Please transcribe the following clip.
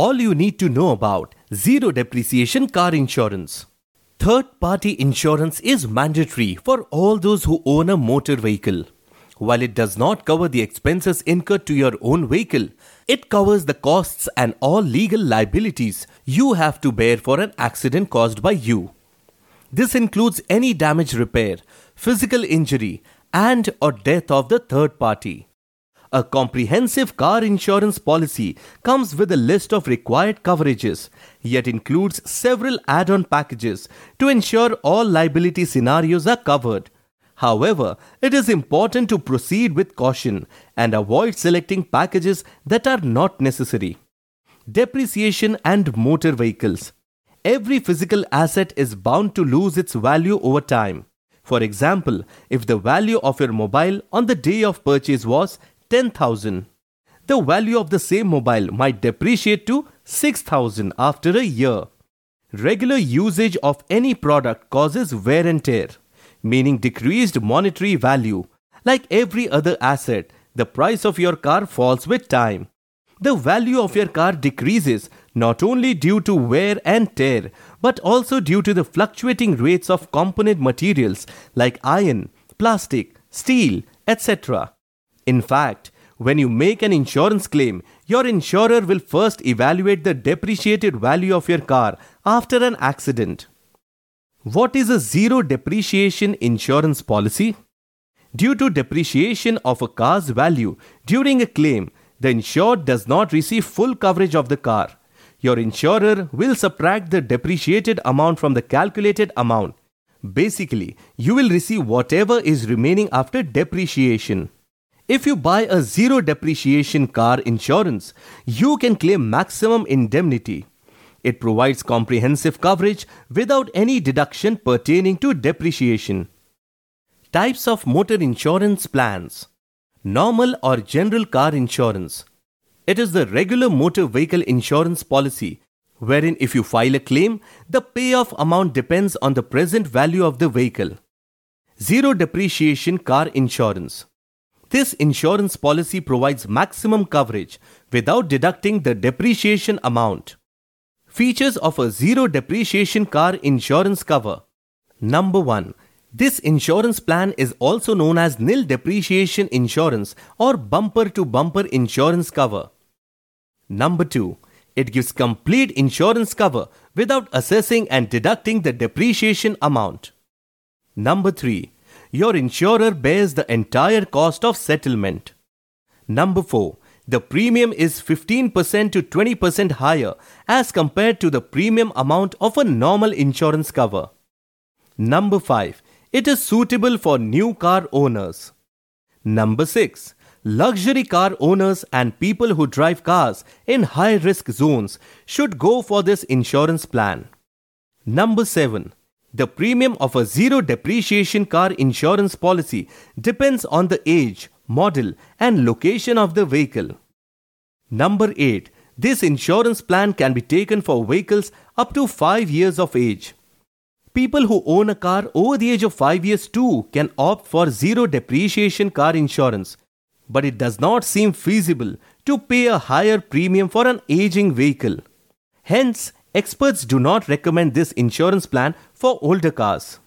all you need to know about zero depreciation car insurance. Third party insurance is mandatory for all those who own a motor vehicle. While it does not cover the expenses incurred to your own vehicle, it covers the costs and all legal liabilities you have to bear for an accident caused by you. This includes any damage repair, physical injury, and or death of the third party. A comprehensive car insurance policy comes with a list of required coverages, yet includes several add on packages to ensure all liability scenarios are covered. However, it is important to proceed with caution and avoid selecting packages that are not necessary. Depreciation and motor vehicles. Every physical asset is bound to lose its value over time. For example, if the value of your mobile on the day of purchase was 10,000. The value of the same mobile might depreciate to 6,000 after a year. Regular usage of any product causes wear and tear, meaning decreased monetary value. Like every other asset, the price of your car falls with time. The value of your car decreases not only due to wear and tear, but also due to the fluctuating rates of component materials like iron, plastic, steel, etc. In fact, when you make an insurance claim, your insurer will first evaluate the depreciated value of your car after an accident. What is a zero depreciation insurance policy? Due to depreciation of a car's value during a claim, the insured does not receive full coverage of the car. Your insurer will subtract the depreciated amount from the calculated amount. Basically, you will receive whatever is remaining after depreciation. If you buy a zero depreciation car insurance, you can claim maximum indemnity. It provides comprehensive coverage without any deduction pertaining to depreciation. Types of motor insurance plans Normal or general car insurance. It is the regular motor vehicle insurance policy wherein if you file a claim, the payoff amount depends on the present value of the vehicle. Zero depreciation car insurance. This insurance policy provides maximum coverage without deducting the depreciation amount. Features of a zero depreciation car insurance cover. Number 1. This insurance plan is also known as nil depreciation insurance or bumper to bumper insurance cover. Number 2. It gives complete insurance cover without assessing and deducting the depreciation amount. Number 3 your insurer bears the entire cost of settlement. Number 4. The premium is 15% to 20% higher as compared to the premium amount of a normal insurance cover. Number 5. It is suitable for new car owners. Number 6. Luxury car owners and people who drive cars in high risk zones should go for this insurance plan. Number 7. The premium of a zero depreciation car insurance policy depends on the age, model, and location of the vehicle. Number 8. This insurance plan can be taken for vehicles up to 5 years of age. People who own a car over the age of 5 years too can opt for zero depreciation car insurance, but it does not seem feasible to pay a higher premium for an aging vehicle. Hence, experts do not recommend this insurance plan for older cars.